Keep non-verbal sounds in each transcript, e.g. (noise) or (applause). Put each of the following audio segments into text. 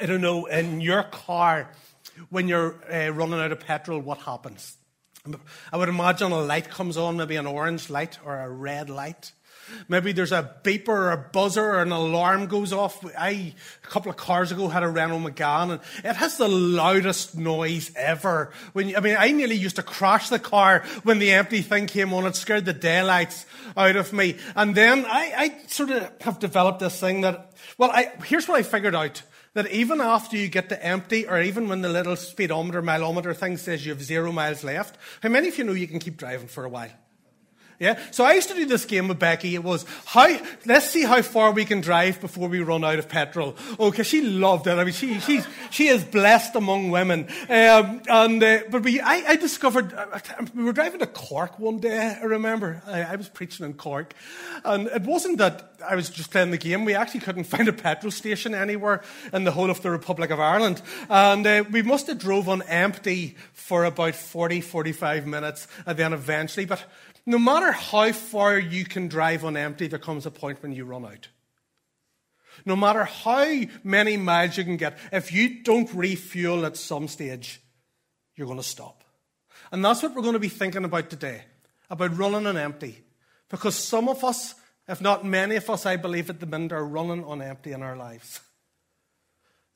I don't know, in your car, when you're uh, running out of petrol, what happens? I would imagine a light comes on, maybe an orange light or a red light. Maybe there's a beeper or a buzzer or an alarm goes off. I, a couple of cars ago, had a Renault Megane and it has the loudest noise ever. When, I mean, I nearly used to crash the car when the empty thing came on. It scared the daylights out of me. And then I, I sort of have developed this thing that, well, I, here's what I figured out that even after you get to empty, or even when the little speedometer, mileometer thing says you have zero miles left, how many of you know you can keep driving for a while? Yeah. So I used to do this game with Becky. It was how, let's see how far we can drive before we run out of petrol. Okay. She loved it. I mean, she, she's, she is blessed among women. Um, and, uh, but we, I, I discovered, we were driving to Cork one day, I remember. I, I was preaching in Cork. And it wasn't that I was just playing the game. We actually couldn't (laughs) find a petrol station anywhere in the whole of the Republic of Ireland. And uh, we must have drove on empty for about 40, 45 minutes. And then eventually, but no matter how far you can drive on empty, there comes a point when you run out. No matter how many miles you can get, if you don't refuel at some stage, you're going to stop. And that's what we're going to be thinking about today about running on empty. Because some of us, if not many of us, I believe at the minute, are running on empty in our lives.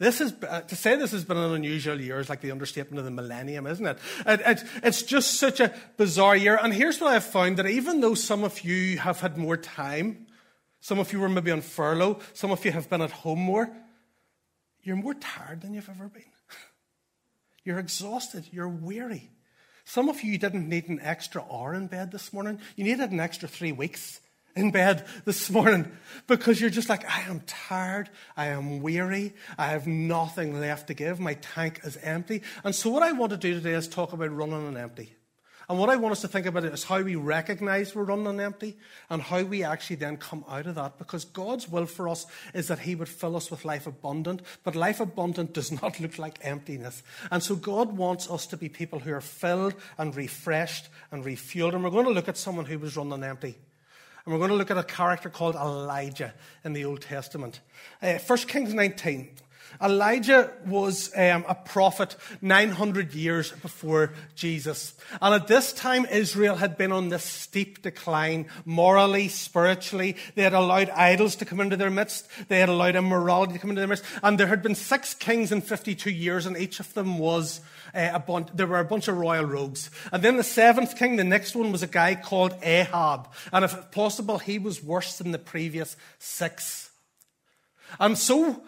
This is, uh, to say this has been an unusual year is like the understatement of the millennium, isn't it? It, it? It's just such a bizarre year. And here's what I've found that even though some of you have had more time, some of you were maybe on furlough, some of you have been at home more, you're more tired than you've ever been. (laughs) You're exhausted, you're weary. Some of you didn't need an extra hour in bed this morning, you needed an extra three weeks in bed this morning because you're just like, I am tired. I am weary. I have nothing left to give. My tank is empty. And so, what I want to do today is talk about running on empty. And what I want us to think about is how we recognize we're running on empty and how we actually then come out of that. Because God's will for us is that He would fill us with life abundant, but life abundant does not look like emptiness. And so God wants us to be people who are filled and refreshed and refueled. And we're going to look at someone who was running empty. And we're going to look at a character called Elijah in the Old Testament. Uh, 1 Kings 19. Elijah was um, a prophet 900 years before Jesus. And at this time, Israel had been on this steep decline, morally, spiritually. They had allowed idols to come into their midst. They had allowed immorality to come into their midst. And there had been six kings in 52 years, and each of them was uh, a bunch, there were a bunch of royal rogues. And then the seventh king, the next one was a guy called Ahab. And if possible, he was worse than the previous six. And so,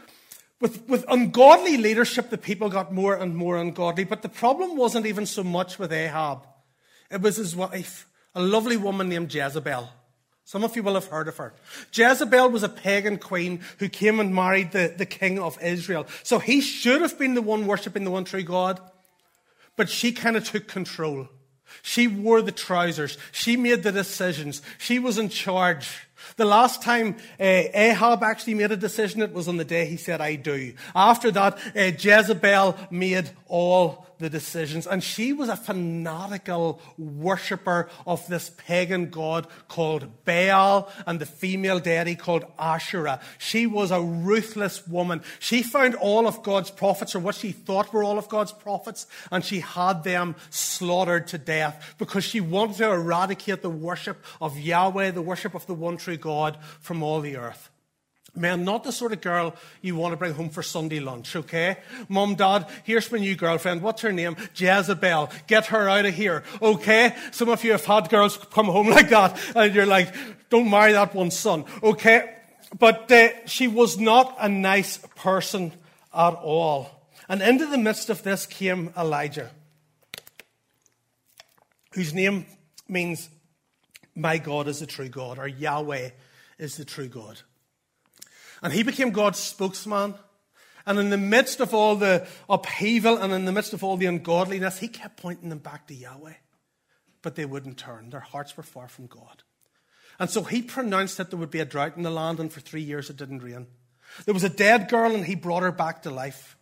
with, with ungodly leadership, the people got more and more ungodly. But the problem wasn't even so much with Ahab. It was his wife, a lovely woman named Jezebel. Some of you will have heard of her. Jezebel was a pagan queen who came and married the, the king of Israel. So he should have been the one worshipping the one true God. But she kind of took control. She wore the trousers. She made the decisions. She was in charge. The last time uh, Ahab actually made a decision, it was on the day he said, I do. After that, uh, Jezebel made all the decisions. And she was a fanatical worshipper of this pagan god called Baal and the female deity called Asherah. She was a ruthless woman. She found all of God's prophets, or what she thought were all of God's prophets, and she had them slaughtered to death because she wanted to eradicate the worship of Yahweh, the worship of the one true God, from all the earth. Man, not the sort of girl you want to bring home for Sunday lunch, okay? Mom, Dad, here's my new girlfriend. What's her name? Jezebel. Get her out of here, okay? Some of you have had girls come home (laughs) like that, and you're like, don't marry that one, son, okay? But uh, she was not a nice person at all. And into the midst of this came Elijah, whose name means, My God is the true God, or Yahweh is the true God. And he became God's spokesman. And in the midst of all the upheaval and in the midst of all the ungodliness, he kept pointing them back to Yahweh. But they wouldn't turn. Their hearts were far from God. And so he pronounced that there would be a drought in the land, and for three years it didn't rain. There was a dead girl, and he brought her back to life.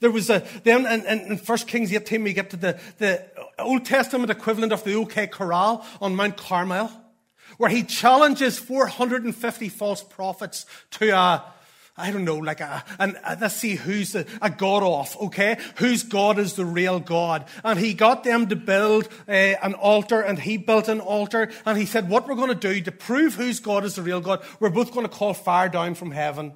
There was a, then in, in 1 Kings 18, we get to the, the Old Testament equivalent of the OK Corral on Mount Carmel where he challenges 450 false prophets to a, I don't know, like a, and let's see who's a, a, god off, okay? Whose God is the real God? And he got them to build uh, an altar and he built an altar and he said, what we're going to do to prove whose God is the real God, we're both going to call fire down from heaven.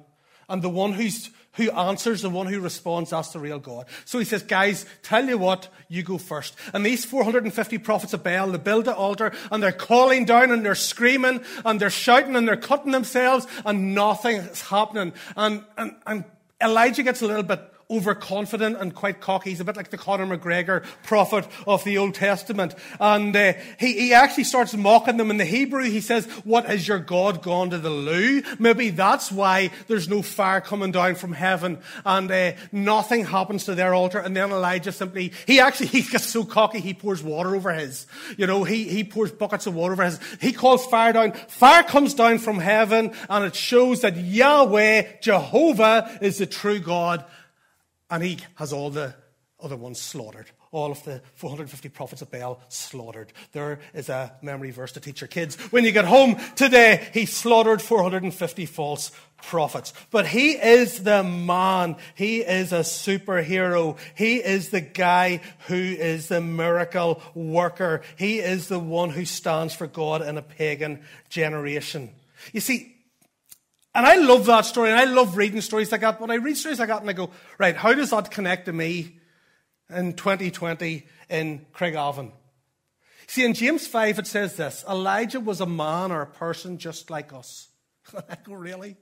And the one who's who answers, the one who responds, that's the real God. So he says, guys, tell you what, you go first. And these 450 prophets of Baal, they build the altar and they're calling down and they're screaming and they're shouting and they're cutting themselves and nothing is happening. And, and, and Elijah gets a little bit overconfident and quite cocky. He's a bit like the Conor McGregor prophet of the Old Testament. And uh, he, he actually starts mocking them in the Hebrew. He says, What has your God gone to the loo? Maybe that's why there's no fire coming down from heaven and uh, nothing happens to their altar. And then Elijah simply, he actually, (laughs) he gets so cocky, he pours water over his. You know, he, he pours buckets of water over his. He calls fire down. Fire comes down from heaven and it shows that Yahweh, Jehovah, is the true God and he has all the other ones slaughtered. All of the 450 prophets of Baal slaughtered. There is a memory verse to teach your kids. When you get home today, he slaughtered 450 false prophets. But he is the man. He is a superhero. He is the guy who is the miracle worker. He is the one who stands for God in a pagan generation. You see, and I love that story, and I love reading stories like that. But I read stories like that, and I go, right, how does that connect to me in 2020 in Craigavon? See, in James 5, it says this Elijah was a man or a person just like us. (laughs) I go, really?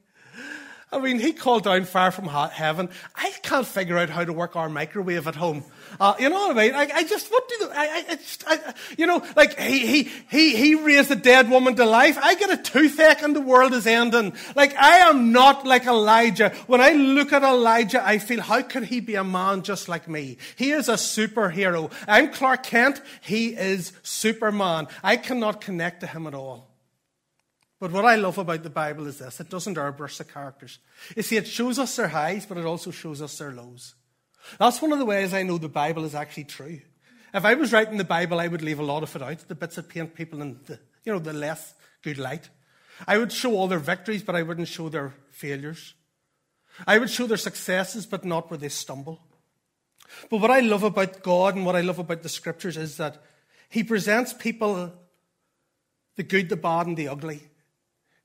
I mean, he called down fire from heaven. I can't figure out how to work our microwave at home. Uh, you know what I mean? I, I just, what do the, I, I, just, I, you know, like he, he, he, he raised a dead woman to life. I get a toothache and the world is ending. Like I am not like Elijah. When I look at Elijah, I feel, how could he be a man just like me? He is a superhero. I'm Clark Kent. He is Superman. I cannot connect to him at all. But what I love about the Bible is this it doesn't airbrush the characters. You see, it shows us their highs, but it also shows us their lows. That's one of the ways I know the Bible is actually true. If I was writing the Bible, I would leave a lot of it out, the bits that paint people in the, you know, the less good light. I would show all their victories, but I wouldn't show their failures. I would show their successes, but not where they stumble. But what I love about God and what I love about the scriptures is that He presents people the good, the bad, and the ugly.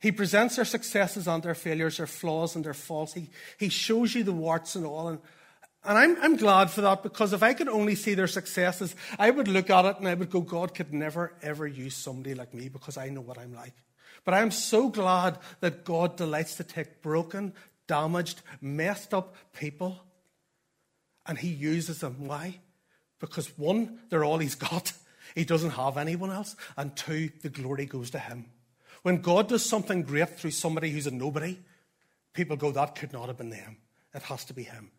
He presents their successes and their failures, their flaws and their faults. He, he shows you the warts and all. And, and I'm, I'm glad for that because if I could only see their successes, I would look at it and I would go, God could never, ever use somebody like me because I know what I'm like. But I'm so glad that God delights to take broken, damaged, messed up people and He uses them. Why? Because one, they're all He's got. (laughs) He doesn't have anyone else. And two, the glory goes to Him. When God does something great through somebody who's a nobody, people go, that could not have been them. It has to be him.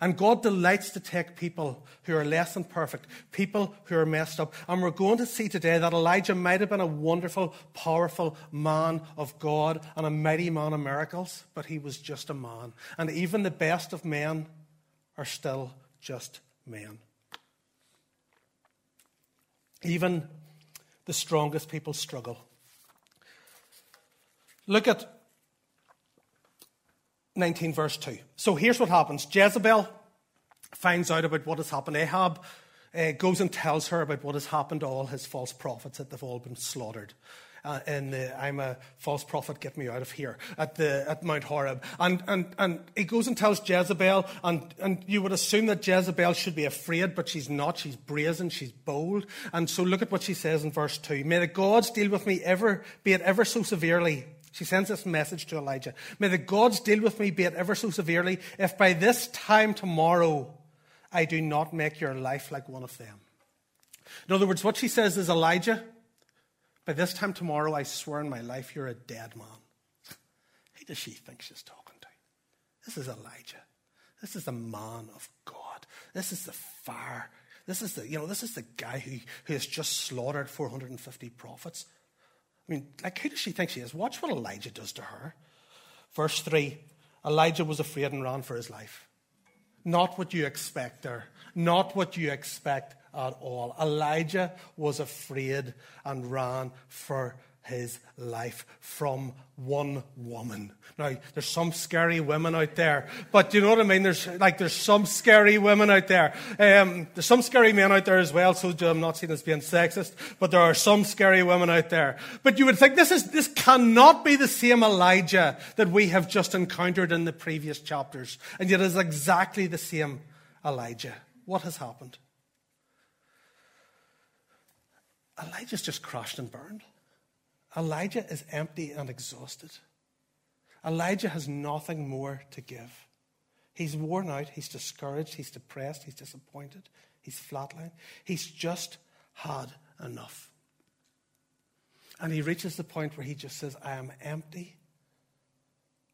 And God delights to take people who are less than perfect, people who are messed up. And we're going to see today that Elijah might have been a wonderful, powerful man of God and a mighty man of miracles, but he was just a man. And even the best of men are still just men. Even the strongest people struggle. Look at 19, verse 2. So here's what happens Jezebel finds out about what has happened. Ahab uh, goes and tells her about what has happened to all his false prophets, that they've all been slaughtered. Uh, and uh, I'm a false prophet, get me out of here at, the, at Mount Horeb. And, and, and he goes and tells Jezebel, and, and you would assume that Jezebel should be afraid, but she's not. She's brazen, she's bold. And so look at what she says in verse 2 May the gods deal with me ever, be it ever so severely she sends this message to Elijah. May the gods deal with me, be it ever so severely, if by this time tomorrow I do not make your life like one of them. In other words, what she says is, Elijah, by this time tomorrow, I swear in my life you're a dead man. Who does she think she's talking to? This is Elijah. This is the man of God. This is the fire. This is the, you know, this is the guy who, who has just slaughtered 450 prophets. I mean, like, who does she think she is? Watch what Elijah does to her. Verse 3 Elijah was afraid and ran for his life. Not what you expect there. Not what you expect at all. Elijah was afraid and ran for his life from one woman. Now, there's some scary women out there, but you know what I mean? There's like there's some scary women out there. Um, there's some scary men out there as well. So I'm not seen as being sexist, but there are some scary women out there. But you would think this is this cannot be the same Elijah that we have just encountered in the previous chapters, and yet it is exactly the same Elijah. What has happened? Elijah's just crashed and burned. Elijah is empty and exhausted. Elijah has nothing more to give. He's worn out, he's discouraged, he's depressed, he's disappointed, he's flatlined. He's just had enough. And he reaches the point where he just says, I am empty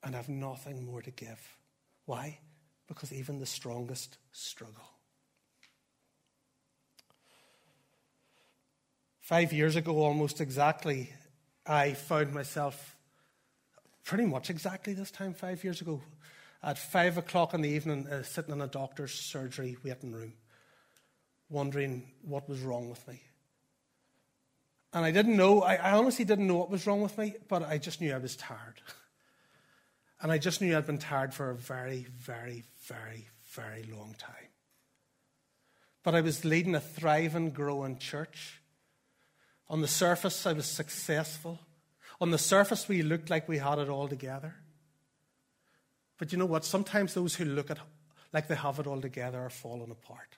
and have nothing more to give. Why? Because even the strongest struggle. Five years ago, almost exactly, I found myself pretty much exactly this time five years ago at five o'clock in the evening, uh, sitting in a doctor's surgery waiting room, wondering what was wrong with me. And I didn't know, I, I honestly didn't know what was wrong with me, but I just knew I was tired. (laughs) And I just knew I'd been tired for a very, very, very, very long time. But I was leading a thriving, growing church on the surface, I was successful. On the surface, we looked like we had it all together. But you know what? Sometimes those who look at like they have it all together are falling apart.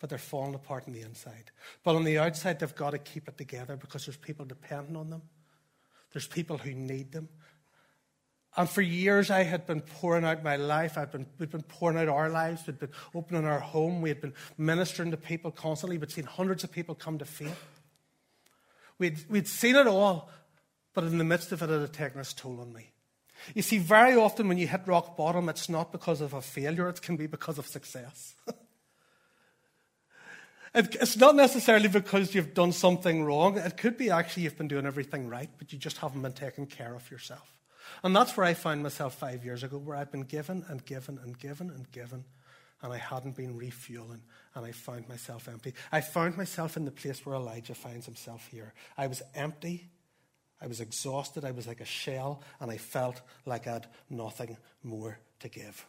But they're falling apart on the inside. But on the outside, they've got to keep it together because there's people depending on them. There's people who need them. And for years, I had been pouring out my life. I'd been, we'd been pouring out our lives. We'd been opening our home. We had been ministering to people constantly. We'd seen hundreds of people come to faith. We'd, we'd seen it all, but in the midst of it, it had taken its toll on me. You see, very often when you hit rock bottom, it's not because of a failure, it can be because of success. (laughs) it's not necessarily because you've done something wrong. It could be actually you've been doing everything right, but you just haven't been taking care of yourself. And that's where I found myself five years ago, where I'd been given and given and given and given and I hadn't been refueling, and I found myself empty. I found myself in the place where Elijah finds himself here. I was empty, I was exhausted, I was like a shell, and I felt like I had nothing more to give.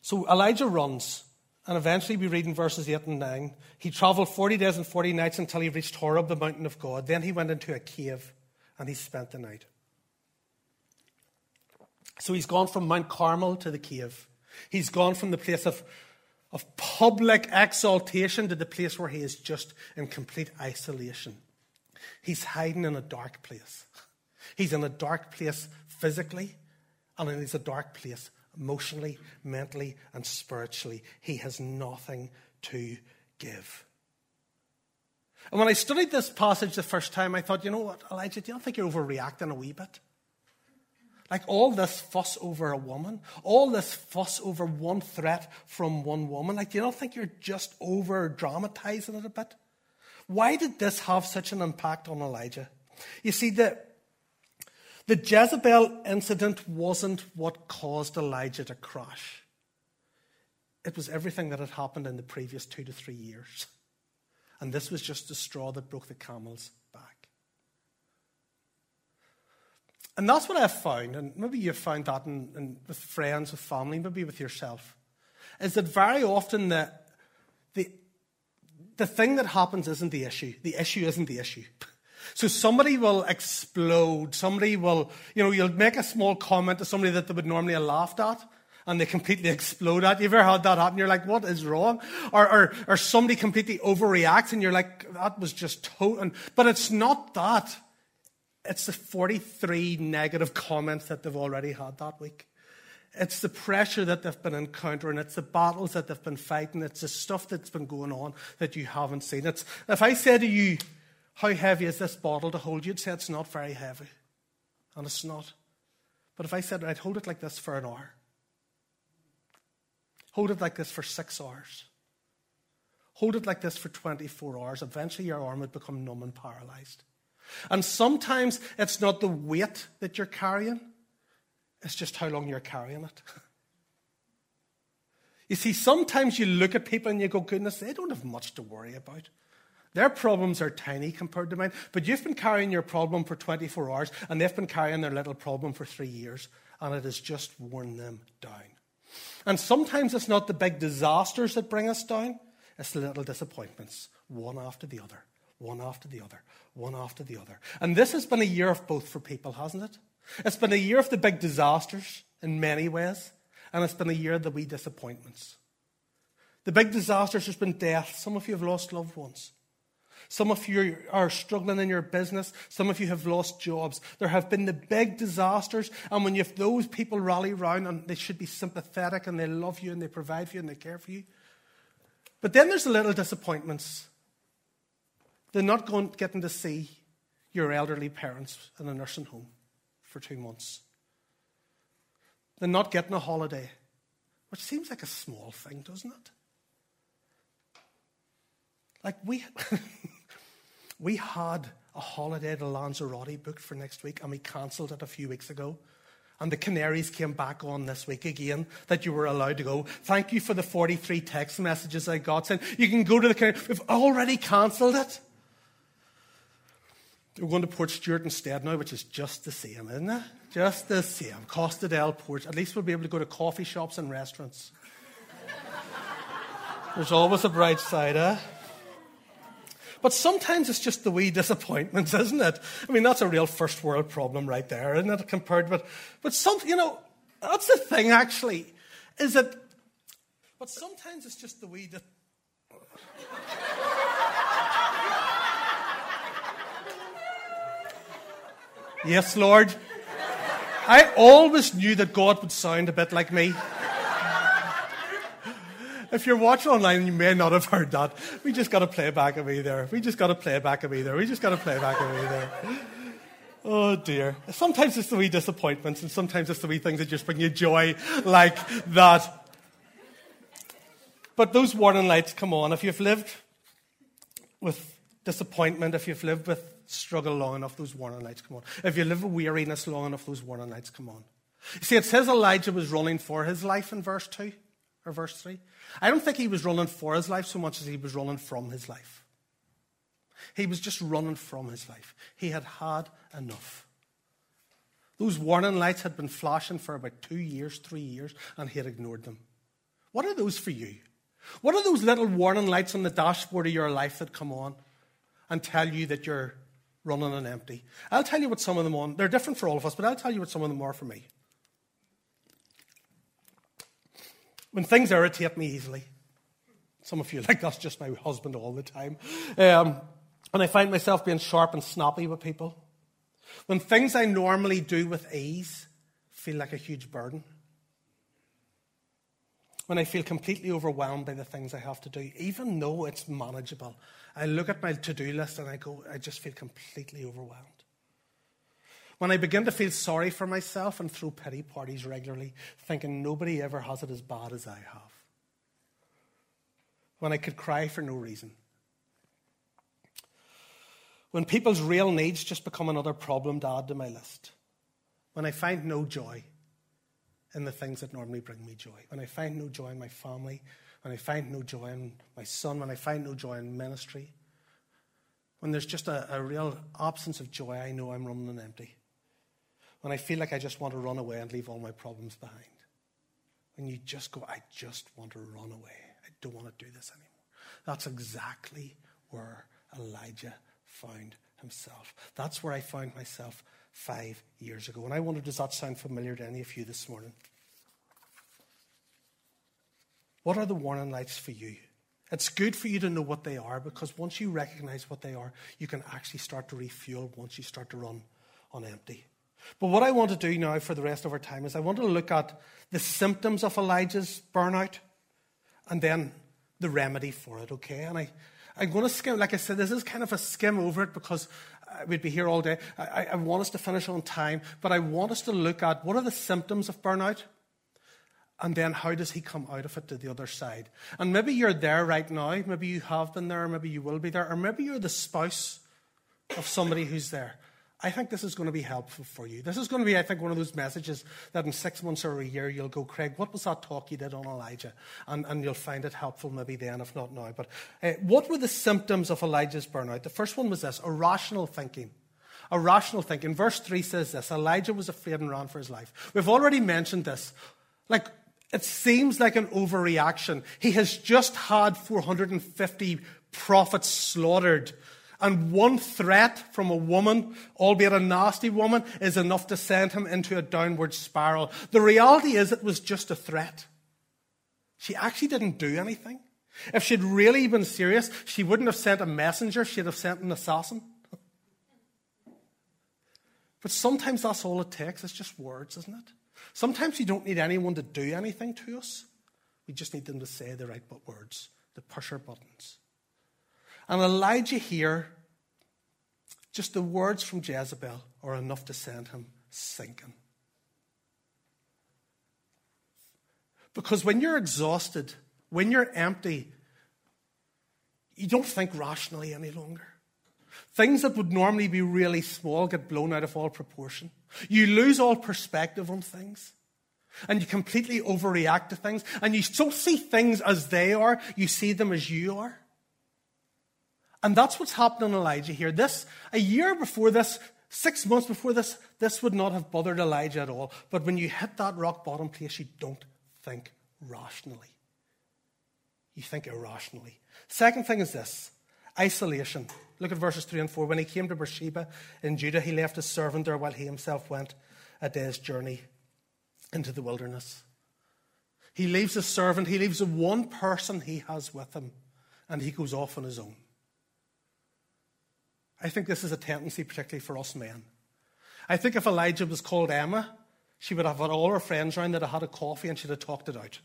So Elijah runs, and eventually we read in verses 8 and 9 he traveled 40 days and 40 nights until he reached Horeb, the mountain of God. Then he went into a cave and he spent the night. So he's gone from Mount Carmel to the cave. He's gone from the place of, of public exaltation to the place where he is just in complete isolation. He's hiding in a dark place. He's in a dark place physically, and he's a dark place emotionally, mentally, and spiritually. He has nothing to give. And when I studied this passage the first time, I thought, you know what, Elijah, do you think you're overreacting a wee bit? Like all this fuss over a woman, all this fuss over one threat from one woman. Like, do you not think you're just over dramatizing it a bit? Why did this have such an impact on Elijah? You see, the, the Jezebel incident wasn't what caused Elijah to crash. It was everything that had happened in the previous two to three years. And this was just the straw that broke the camel's And that's what I've found, and maybe you've found that in, in, with friends, with family, maybe with yourself, is that very often the, the, the thing that happens isn't the issue. The issue isn't the issue. So somebody will explode. Somebody will, you know, you'll make a small comment to somebody that they would normally have laughed at, and they completely explode at you. You ever had that happen? You're like, what is wrong? Or, or, or somebody completely overreacts, and you're like, that was just total. But it's not that. It's the 43 negative comments that they've already had that week. It's the pressure that they've been encountering. It's the battles that they've been fighting. It's the stuff that's been going on that you haven't seen. It's, if I say to you, How heavy is this bottle to hold? You'd say it's not very heavy. And it's not. But if I said I'd hold it like this for an hour, hold it like this for six hours, hold it like this for 24 hours, eventually your arm would become numb and paralyzed. And sometimes it's not the weight that you're carrying, it's just how long you're carrying it. (laughs) You see, sometimes you look at people and you go, goodness, they don't have much to worry about. Their problems are tiny compared to mine, but you've been carrying your problem for 24 hours, and they've been carrying their little problem for three years, and it has just worn them down. And sometimes it's not the big disasters that bring us down, it's the little disappointments, one after the other, one after the other, one after the other. And this has been a year of both for people, hasn't it? It's been a year of the big disasters in many ways, and it's been a year of the wee disappointments. The big disasters has been death. Some of you have lost loved ones. Some of you are struggling in your business. Some of you have lost jobs. There have been the big disasters. And when you have those people rally around and they should be sympathetic and they love you and they provide for you and they care for you. But then there's the little disappointments. They're not going, getting to see your elderly parents in a nursing home for two months. They're not getting a holiday, which seems like a small thing, doesn't it? Like we, (laughs) we had a holiday to Lanzarote booked for next week, and we cancelled it a few weeks ago. And the Canaries came back on this week again that you were allowed to go. Thank you for the 43 text messages I got saying you can go to the Canaries. We've already cancelled it. We're going to Portstewart instead now, which is just the same, isn't it? Just the same. Costa del Port. At least we'll be able to go to coffee shops and restaurants. (laughs) There's always a bright side, eh? But sometimes it's just the wee disappointments, (laughs) isn't it? I mean, that's a real first world problem right there, isn't it? Compared with, but some, you know, that's the thing actually, is that, but sometimes it's just the wee. Di- (laughs) yes, Lord. I always knew that God would sound a bit like me. If you're watching online, you may not have heard that. We just got to play back of me there. We just got to play back of me there. We just got to play back of me there. Oh dear. Sometimes it's the wee disappointments, and sometimes it's the wee things that just bring you joy like that. But those warning lights come on. If you've lived with disappointment, if you've lived with struggle long enough, those warning lights come on. If you live a weariness long enough, those warning lights come on. You see, it says Elijah was running for his life in verse 2 or verse 3. I don't think he was running for his life so much as he was running from his life. He was just running from his life. He had had enough. Those warning lights had been flashing for about two years, three years, and he had ignored them. What are those for you? What are those little warning lights on the dashboard of your life that come on and tell you that you're running on empty? I'll tell you what some of them are. They're different for all of us, but I'll tell you what some of them are for me. when things irritate me easily, some of you (laughs) like that's just my husband all the time. Um, when I find myself being sharp and snappy with people, when things I normally do with ease feel like a huge burden, when I feel completely overwhelmed by the things I have to do, even though it's manageable, I look at my to do list and I go, I just feel completely overwhelmed. When I begin to feel sorry for myself and throw pity parties regularly, thinking nobody ever has it as bad as I have. When I could cry for no reason. When people's real needs just become another problem to add to my list. When I find no joy in the things that normally bring me joy. When I find no joy in my family. When I find no joy in my son. When I find no joy in ministry. When there's just a, a real absence of joy, I know I'm running empty when I feel like I just want to run away and leave all my problems behind. When you just go, I just want to run away. I don't want to do this anymore. That's exactly where Elijah found himself. That's where I found myself five years ago. And I wonder, does that sound familiar to any of you this morning? What are the warning lights for you? It's good for you to know what they are because once you recognize what they are, you can actually start to refuel once you start to run on empty. But what I want to do now for the rest of our time is I want to look at the symptoms of Elijah's burnout and then the remedy for it, okay? And I, I'm going to skim, like I said, this is kind of a skim over it because uh, we'd be here all day. I, I want us to finish on time, but I want us to look at what are the symptoms of burnout and then how does he come out of it to the other side? And maybe you're there right now, maybe you have been there, maybe you will be there, or maybe you're the spouse of somebody who's there I think this is going to be helpful for you. This is going to be, I think, one of those messages that in six months or a year you'll go, Craig, what was that talk you did on Elijah? And, and you'll find it helpful maybe then, if not now. But uh, what were the symptoms of Elijah's burnout? The first one was this irrational thinking. Irrational thinking. Verse 3 says this Elijah was afraid and ran for his life. We've already mentioned this. Like, it seems like an overreaction. He has just had 450 prophets slaughtered. And one threat from a woman, albeit a nasty woman, is enough to send him into a downward spiral. The reality is, it was just a threat. She actually didn't do anything. If she'd really been serious, she wouldn't have sent a messenger, she'd have sent an assassin. But sometimes that's all it takes. It's just words, isn't it? Sometimes you don't need anyone to do anything to us. We just need them to say the right words, to push our buttons. And Elijah here, just the words from Jezebel are enough to send him sinking. Because when you're exhausted, when you're empty, you don't think rationally any longer. Things that would normally be really small get blown out of all proportion. You lose all perspective on things. And you completely overreact to things. And you don't see things as they are, you see them as you are. And that's what's happening in Elijah here. This, a year before this, six months before this, this would not have bothered Elijah at all. But when you hit that rock bottom place, you don't think rationally. You think irrationally. Second thing is this isolation. Look at verses 3 and 4. When he came to Beersheba in Judah, he left his servant there while he himself went a day's journey into the wilderness. He leaves his servant, he leaves the one person he has with him, and he goes off on his own. I think this is a tendency, particularly for us men. I think if Elijah was called Emma, she would have had all her friends around that had a coffee and she'd have talked it out.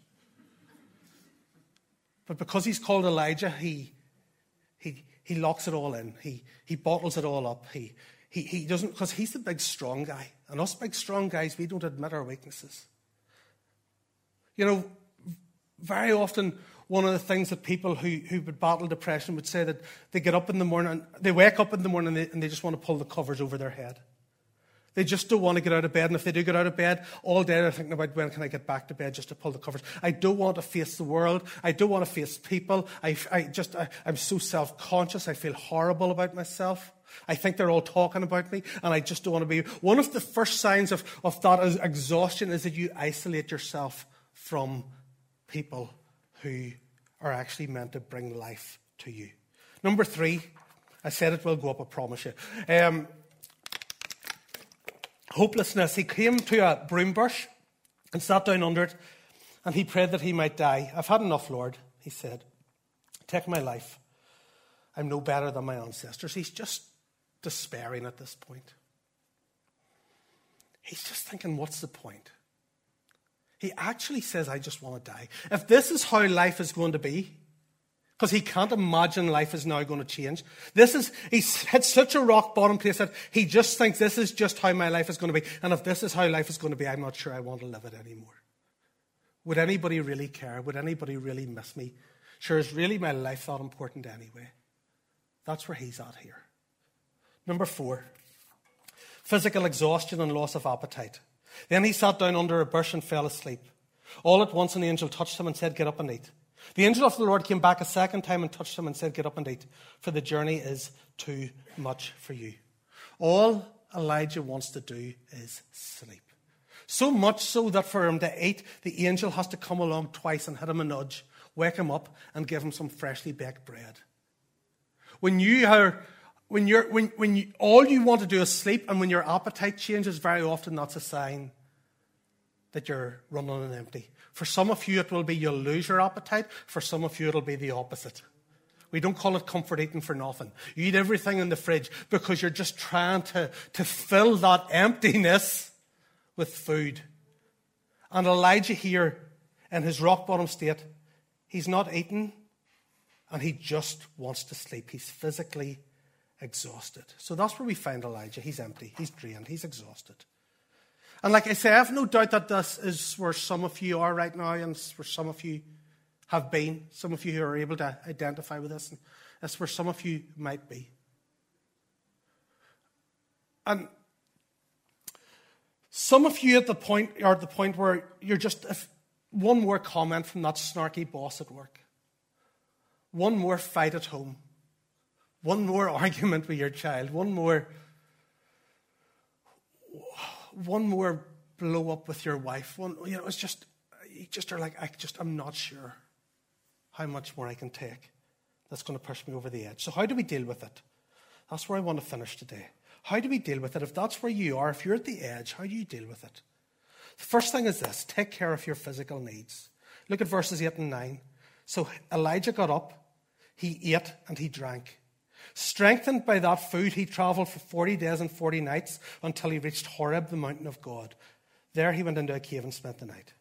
But because he's called Elijah, he, he, he locks it all in. He, he bottles it all up. He, he, he doesn't, because he's the big strong guy. And us big strong guys, we don't admit our weaknesses. You know, very often one of the things that people who, who would battle depression would say that they get up in the morning, they wake up in the morning and they, and they just want to pull the covers over their head. They just don't want to get out of bed. And if they do get out of bed, all day they're thinking about when can I get back to bed just to pull the covers. I don't want to face the world. I don't want to face people. I, I just, I, I'm so self conscious. I feel horrible about myself. I think they're all talking about me, and I just don't want to be. One of the first signs of, of that exhaustion is that you isolate yourself from people who are actually meant to bring life to you. Number three, I said it will go up, I promise you. Um, hopelessness. He came to a broom bush and sat down under it, and he prayed that he might die. I've had enough, Lord, he said. Take my life. I'm no better than my ancestors. He's just despairing at this point. He's just thinking, what's the point? He actually says, I just want to die. If this is how life is going to be, because he can't imagine life is now going to change. This is, he's hit such a rock bottom place that he just thinks this is just how my life is going to be. And if this is how life is going to be, I'm not sure I want to live it anymore. Would anybody really care? Would anybody really miss me? Sure, is really my life that important anyway? That's where he's at here. Number four, physical exhaustion and loss of appetite. Then he sat down under a bush and fell asleep. All at once an angel touched him and said, Get up and eat. The angel of the Lord came back a second time and touched him and said, Get up and eat, for the journey is too much for you. All Elijah wants to do is sleep. So much so that for him to eat, the angel has to come along twice and hit him a nudge, wake him up, and give him some freshly baked bread. When you are when, you're, when, when you, all you want to do is sleep, and when your appetite changes, very often that's a sign that you're running on empty. For some of you, it will be you'll lose your appetite. For some of you, it'll be the opposite. We don't call it comfort eating for nothing. You eat everything in the fridge because you're just trying to, to fill that emptiness with food. And Elijah here, in his rock bottom state, he's not eating and he just wants to sleep. He's physically exhausted. So that's where we find Elijah. He's empty, he's drained, he's exhausted. And like I say, I have no doubt that this is where some of you are right now and where some of you have been. Some of you who are able to identify with this. And that's where some of you might be. and some of you at the point are at the point where you're just one more comment from that snarky boss at work, one more fight at home, one more (laughs) argument with your child, one more one more blow up with your wife. One, you know, it's just you just are like, I just I'm not sure how much more I can take. That's going to push me over the edge. So how do we deal with it? That's where I want to finish today. How do we deal with it? If that's where you are, if you're at the edge, how do you deal with it? The first thing is this take care of your physical needs. Look at verses 8 and 9. So Elijah got up, he ate, and he drank. Strengthened by that food, he traveled for 40 days and 40 nights until he reached Horeb, the mountain of God. There he went into a cave and spent the night.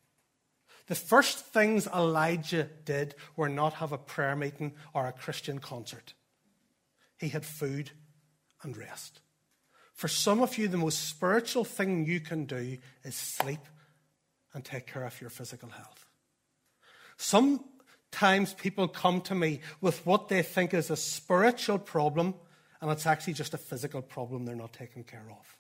The first things Elijah did were not have a prayer meeting or a Christian concert. He had food and rest. For some of you, the most spiritual thing you can do is sleep and take care of your physical health. Sometimes people come to me with what they think is a spiritual problem, and it's actually just a physical problem they're not taking care of.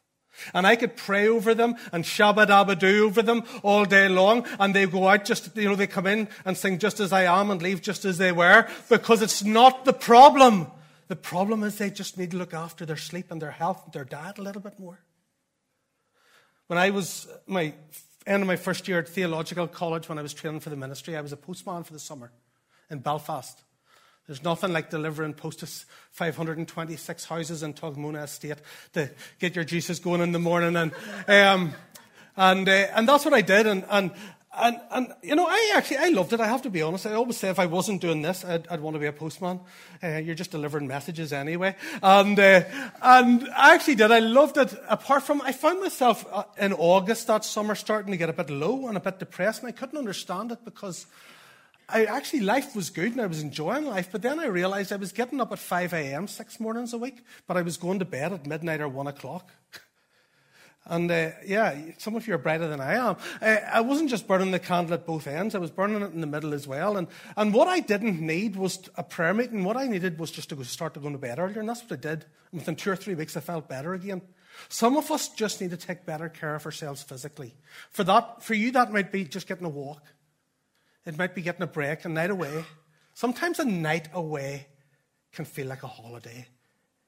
And I could pray over them and shabba dabba over them all day long. And they go out just, you know, they come in and sing just as I am and leave just as they were because it's not the problem. The problem is they just need to look after their sleep and their health and their diet a little bit more. When I was my end of my first year at theological college, when I was training for the ministry, I was a postman for the summer in Belfast. There's nothing like delivering post to 526 houses in Taughmonagh Estate to get your juices going in the morning. And, um, and, uh, and that's what I did. And, and and, and, you know, I actually, I loved it. I have to be honest. I always say if I wasn't doing this, I'd, I'd want to be a postman. Uh, you're just delivering messages anyway. And, uh, and I actually did. I loved it. Apart from, I found myself uh, in August that summer starting to get a bit low and a bit depressed. And I couldn't understand it because I actually, life was good and I was enjoying life. But then I realized I was getting up at 5 a.m. six mornings a week, but I was going to bed at midnight or one o'clock. (laughs) And uh, yeah, some of you are brighter than I am. Uh, I wasn't just burning the candle at both ends, I was burning it in the middle as well. And, and what I didn't need was a prayer meeting. What I needed was just to go start to go to bed earlier. And that's what I did. And within two or three weeks, I felt better again. Some of us just need to take better care of ourselves physically. For, that, for you, that might be just getting a walk, it might be getting a break, a night away. Sometimes a night away can feel like a holiday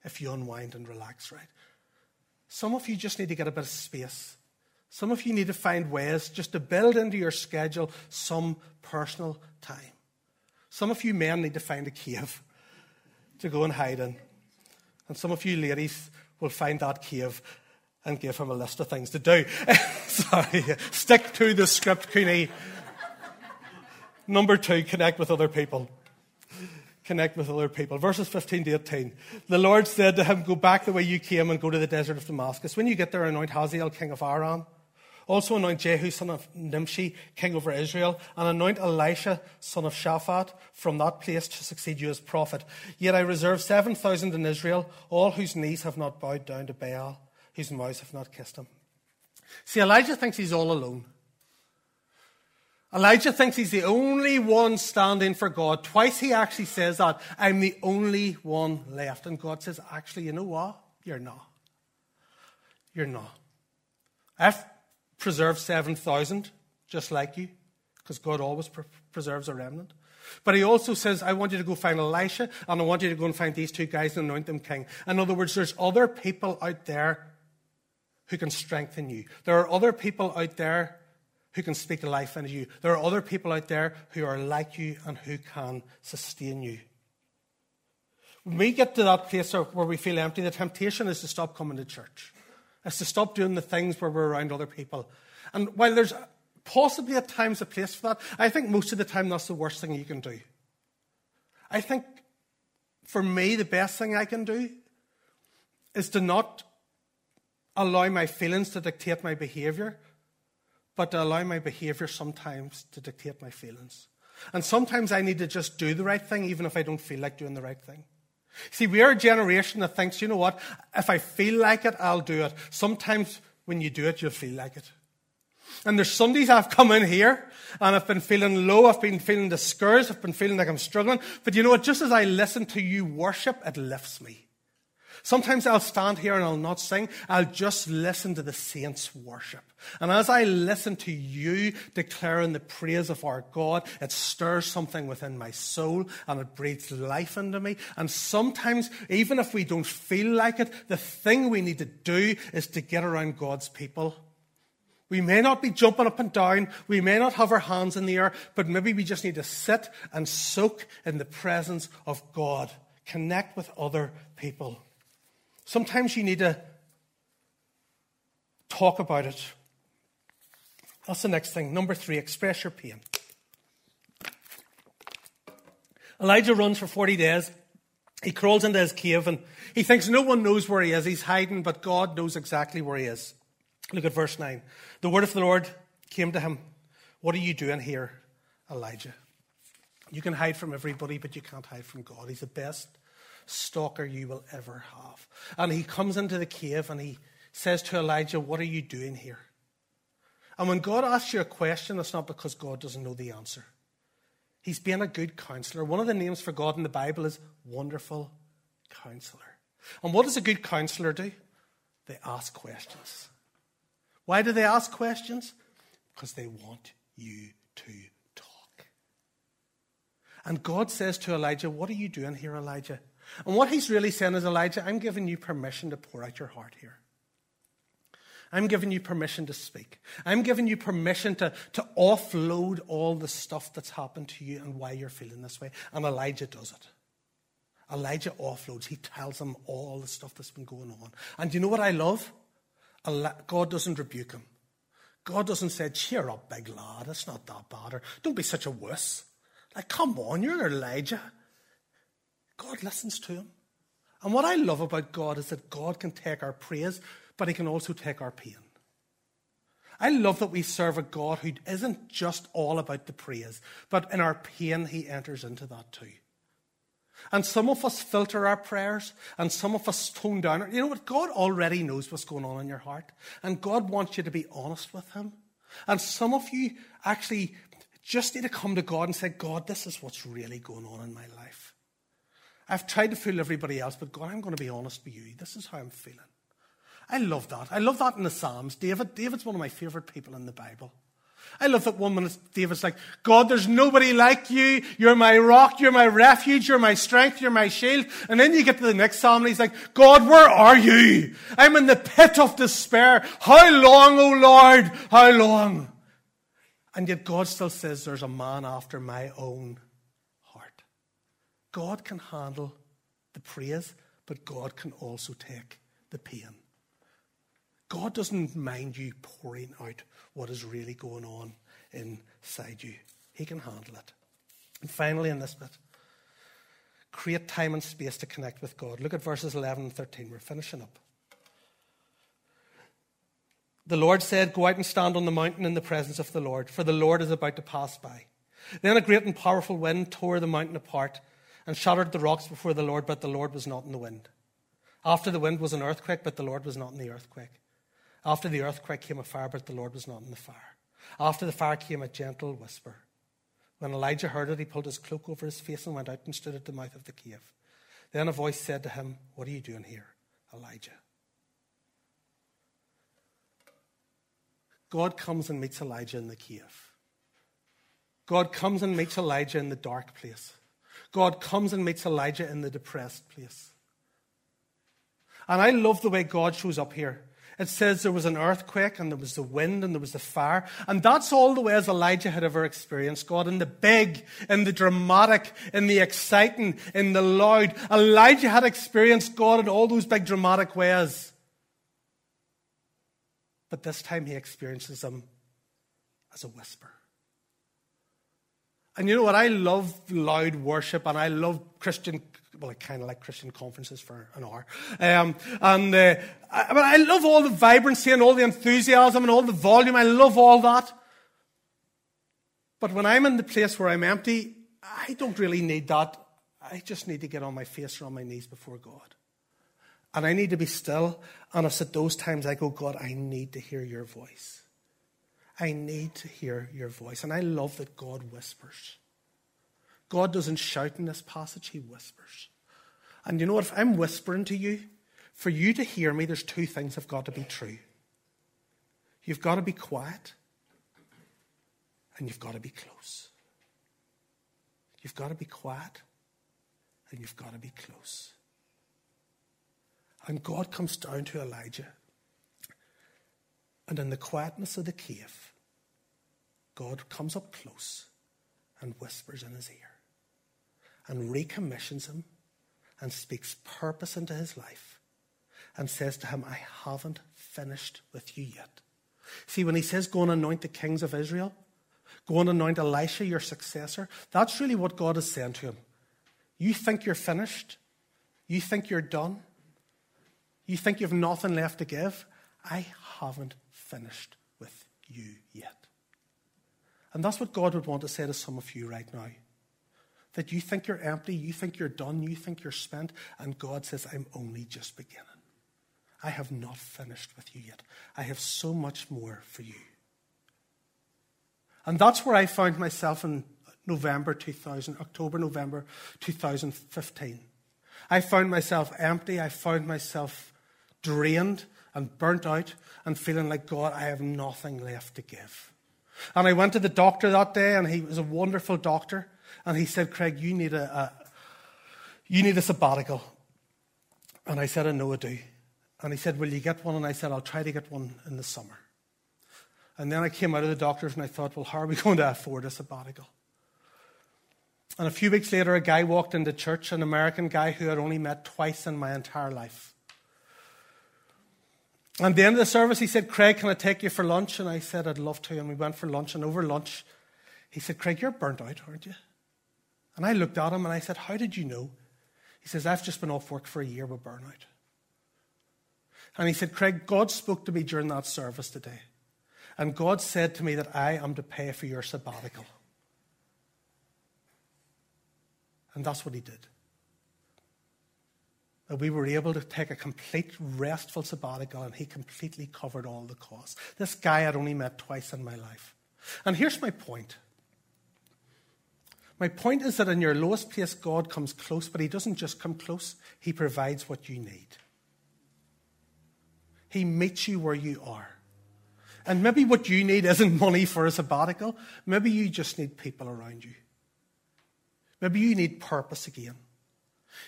if you unwind and relax, right? Some of you just need to get a bit of space. Some of you need to find ways just to build into your schedule some personal time. Some of you men need to find a cave to go and hide in. And some of you ladies will find that cave and give him a list of things to do. (laughs) Sorry, stick to the script, Cooney. Number two, connect with other people connect with other people. Verses 15 to 18. The Lord said to him, Go back the way you came and go to the desert of Damascus. When you get there, anoint Hazael, king of Aram. Also anoint Jehu, son of Nimshi, king over Israel, and anoint Elisha, son of Shaphat, from that place to succeed you as prophet. Yet I reserve 7,000 in Israel, all whose knees have not bowed down to Baal, whose mouths have not kissed him. See, Elijah thinks he's all alone. Elijah thinks he's the only one standing for God. Twice he actually says that, I'm the only one left. And God says, actually, you know what? You're not. You're not. I've preserved 7,000 just like you, because God always pre- preserves a remnant. But he also says, I want you to go find Elisha, and I want you to go and find these two guys and anoint them king. In other words, there's other people out there who can strengthen you. There are other people out there who can speak life into you. There are other people out there who are like you and who can sustain you. When we get to that place where we feel empty, the temptation is to stop coming to church. It's to stop doing the things where we're around other people. And while there's possibly at times a place for that, I think most of the time that's the worst thing you can do. I think for me, the best thing I can do is to not allow my feelings to dictate my behavior, but to allow my behavior sometimes to dictate my feelings. And sometimes I need to just do the right thing, even if I don't feel like doing the right thing. See, we are a generation that thinks, you know what, if I feel like it, I'll do it. Sometimes when you do it, you'll feel like it. And there's Sundays I've come in here and I've been feeling low, I've been feeling discouraged, I've been feeling like I'm struggling. But you know what, just as I listen to you worship, it lifts me. Sometimes I'll stand here and I'll not sing. I'll just listen to the saints worship. And as I listen to you declaring the praise of our God, it stirs something within my soul and it breathes life into me. And sometimes, even if we don't feel like it, the thing we need to do is to get around God's people. We may not be jumping up and down. We may not have our hands in the air, but maybe we just need to sit and soak in the presence of God. Connect with other people. Sometimes you need to talk about it. That's the next thing. Number three, express your pain. Elijah runs for 40 days. He crawls into his cave and he thinks no one knows where he is. He's hiding, but God knows exactly where he is. Look at verse 9. The word of the Lord came to him. What are you doing here, Elijah? You can hide from everybody, but you can't hide from God. He's the best stalker you will ever have. And he comes into the cave and he says to Elijah, What are you doing here? And when God asks you a question, it's not because God doesn't know the answer. He's being a good counselor. One of the names for God in the Bible is Wonderful Counselor. And what does a good counselor do? They ask questions. Why do they ask questions? Because they want you to talk. And God says to Elijah, What are you doing here, Elijah? And what he's really saying is, Elijah, I'm giving you permission to pour out your heart here. I'm giving you permission to speak. I'm giving you permission to, to offload all the stuff that's happened to you and why you're feeling this way. And Elijah does it. Elijah offloads. He tells them all the stuff that's been going on. And you know what I love? God doesn't rebuke him. God doesn't say, cheer up, big lad, it's not that bad, or don't be such a wuss. Like, come on, you're Elijah. God listens to him. And what I love about God is that God can take our praise, but he can also take our pain. I love that we serve a God who isn't just all about the praise, but in our pain, he enters into that too. And some of us filter our prayers, and some of us tone down. You know what? God already knows what's going on in your heart, and God wants you to be honest with Him. And some of you actually just need to come to God and say, God, this is what's really going on in my life. I've tried to fool everybody else, but God, I'm going to be honest with you. This is how I'm feeling. I love that. I love that in the Psalms. David, David's one of my favorite people in the Bible. I love that one minute David's like, God, there's nobody like you. You're my rock. You're my refuge. You're my strength. You're my shield. And then you get to the next psalm and he's like, God, where are you? I'm in the pit of despair. How long, O Lord? How long? And yet God still says there's a man after my own. God can handle the praise, but God can also take the pain. God doesn't mind you pouring out what is really going on inside you. He can handle it. And finally, in this bit, create time and space to connect with God. Look at verses 11 and 13. We're finishing up. The Lord said, Go out and stand on the mountain in the presence of the Lord, for the Lord is about to pass by. Then a great and powerful wind tore the mountain apart and shattered the rocks before the Lord, but the Lord was not in the wind. After the wind was an earthquake, but the Lord was not in the earthquake. After the earthquake came a fire, but the Lord was not in the fire. After the fire came a gentle whisper. When Elijah heard it, he pulled his cloak over his face and went out and stood at the mouth of the cave. Then a voice said to him, What are you doing here, Elijah? God comes and meets Elijah in the cave. God comes and meets Elijah in the dark place. God comes and meets Elijah in the depressed place. And I love the way God shows up here. It says there was an earthquake and there was the wind and there was the fire. And that's all the ways Elijah had ever experienced God in the big, in the dramatic, in the exciting, in the loud. Elijah had experienced God in all those big dramatic ways. But this time he experiences Him as a whisper. And you know what? I love loud worship and I love Christian well, I kind of like Christian conferences for an hour. Um, and uh, I, but I love all the vibrancy and all the enthusiasm and all the volume. I love all that. But when I'm in the place where I'm empty, I don't really need that. I just need to get on my face or on my knees before God. And I need to be still. And it's at those times I go, God, I need to hear your voice. I need to hear your voice. And I love that God whispers. God doesn't shout in this passage, He whispers. And you know what? If I'm whispering to you, For you to hear me, there's two things have got to be true. You've got to be quiet, and you've got to be close. You've got to be quiet, and you've got to be close. And God comes down to Elijah. And in the quietness of the cave, God comes up close and whispers in his ear and recommissions him and speaks purpose into his life and says to him, I haven't finished with you yet. See, when he says, Go and anoint the kings of Israel, go and anoint Elisha, your successor, that's really what God is saying to him. You think you're finished? You think you're done? You think you have nothing left to give? I haven't finished with you yet. And that's what God would want to say to some of you right now. That you think you're empty, you think you're done, you think you're spent, and God says, I'm only just beginning. I have not finished with you yet. I have so much more for you. And that's where I found myself in November 2000, October, November 2015. I found myself empty. I found myself drained and burnt out and feeling like, God, I have nothing left to give. And I went to the doctor that day, and he was a wonderful doctor. And he said, Craig, you need a, a you need a sabbatical. And I said, I know I do. And he said, Will you get one? And I said, I'll try to get one in the summer. And then I came out of the doctor's and I thought, Well, how are we (laughs) going to afford a sabbatical? And a few weeks later, a guy walked into church, an American guy who I'd only met twice in my entire life. And the end of the service, he said, Craig, can I take you for lunch? And I said, I'd love to. And we went for lunch. And over lunch, he said, Craig, you're burnt out, aren't you? And I looked at him and I said, How did you know? He says, I've just been off work for a year with burnout. And he said, Craig, God spoke to me during that service today. And God said to me that I am to pay for your sabbatical. And that's what he did. That we were able to take a complete restful sabbatical and he completely covered all the costs. This guy I'd only met twice in my life. And here's my point. My point is that in your lowest place, God comes close, but he doesn't just come close, he provides what you need. He meets you where you are. And maybe what you need isn't money for a sabbatical. Maybe you just need people around you. Maybe you need purpose again.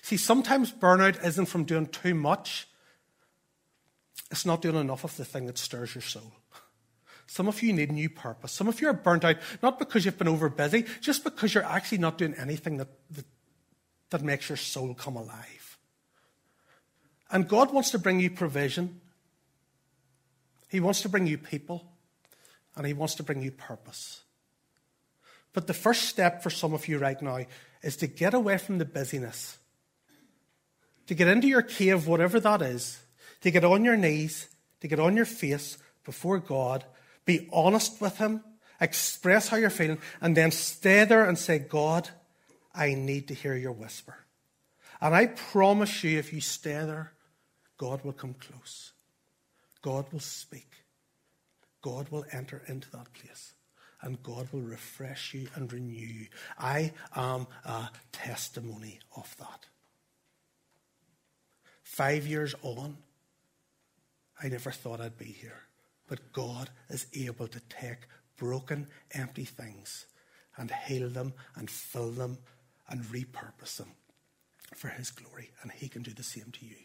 See, sometimes burnout isn't from doing too much, it's not doing enough of the thing that stirs your soul. Some of you need new purpose. Some of you are burnt out, not because you've been over busy, just because you're actually not doing anything that, that, that makes your soul come alive. And God wants to bring you provision. He wants to bring you people and He wants to bring you purpose. But the first step for some of you right now is to get away from the busyness, to get into your cave, whatever that is, to get on your knees, to get on your face before God, be honest with Him, express how you're feeling, and then stay there and say, God, I need to hear your whisper. And I promise you, if you stay there, God will come close. God will speak. God will enter into that place. And God will refresh you and renew you. I am a testimony of that. Five years on, I never thought I'd be here. But God is able to take broken, empty things and heal them and fill them and repurpose them for His glory. And He can do the same to you.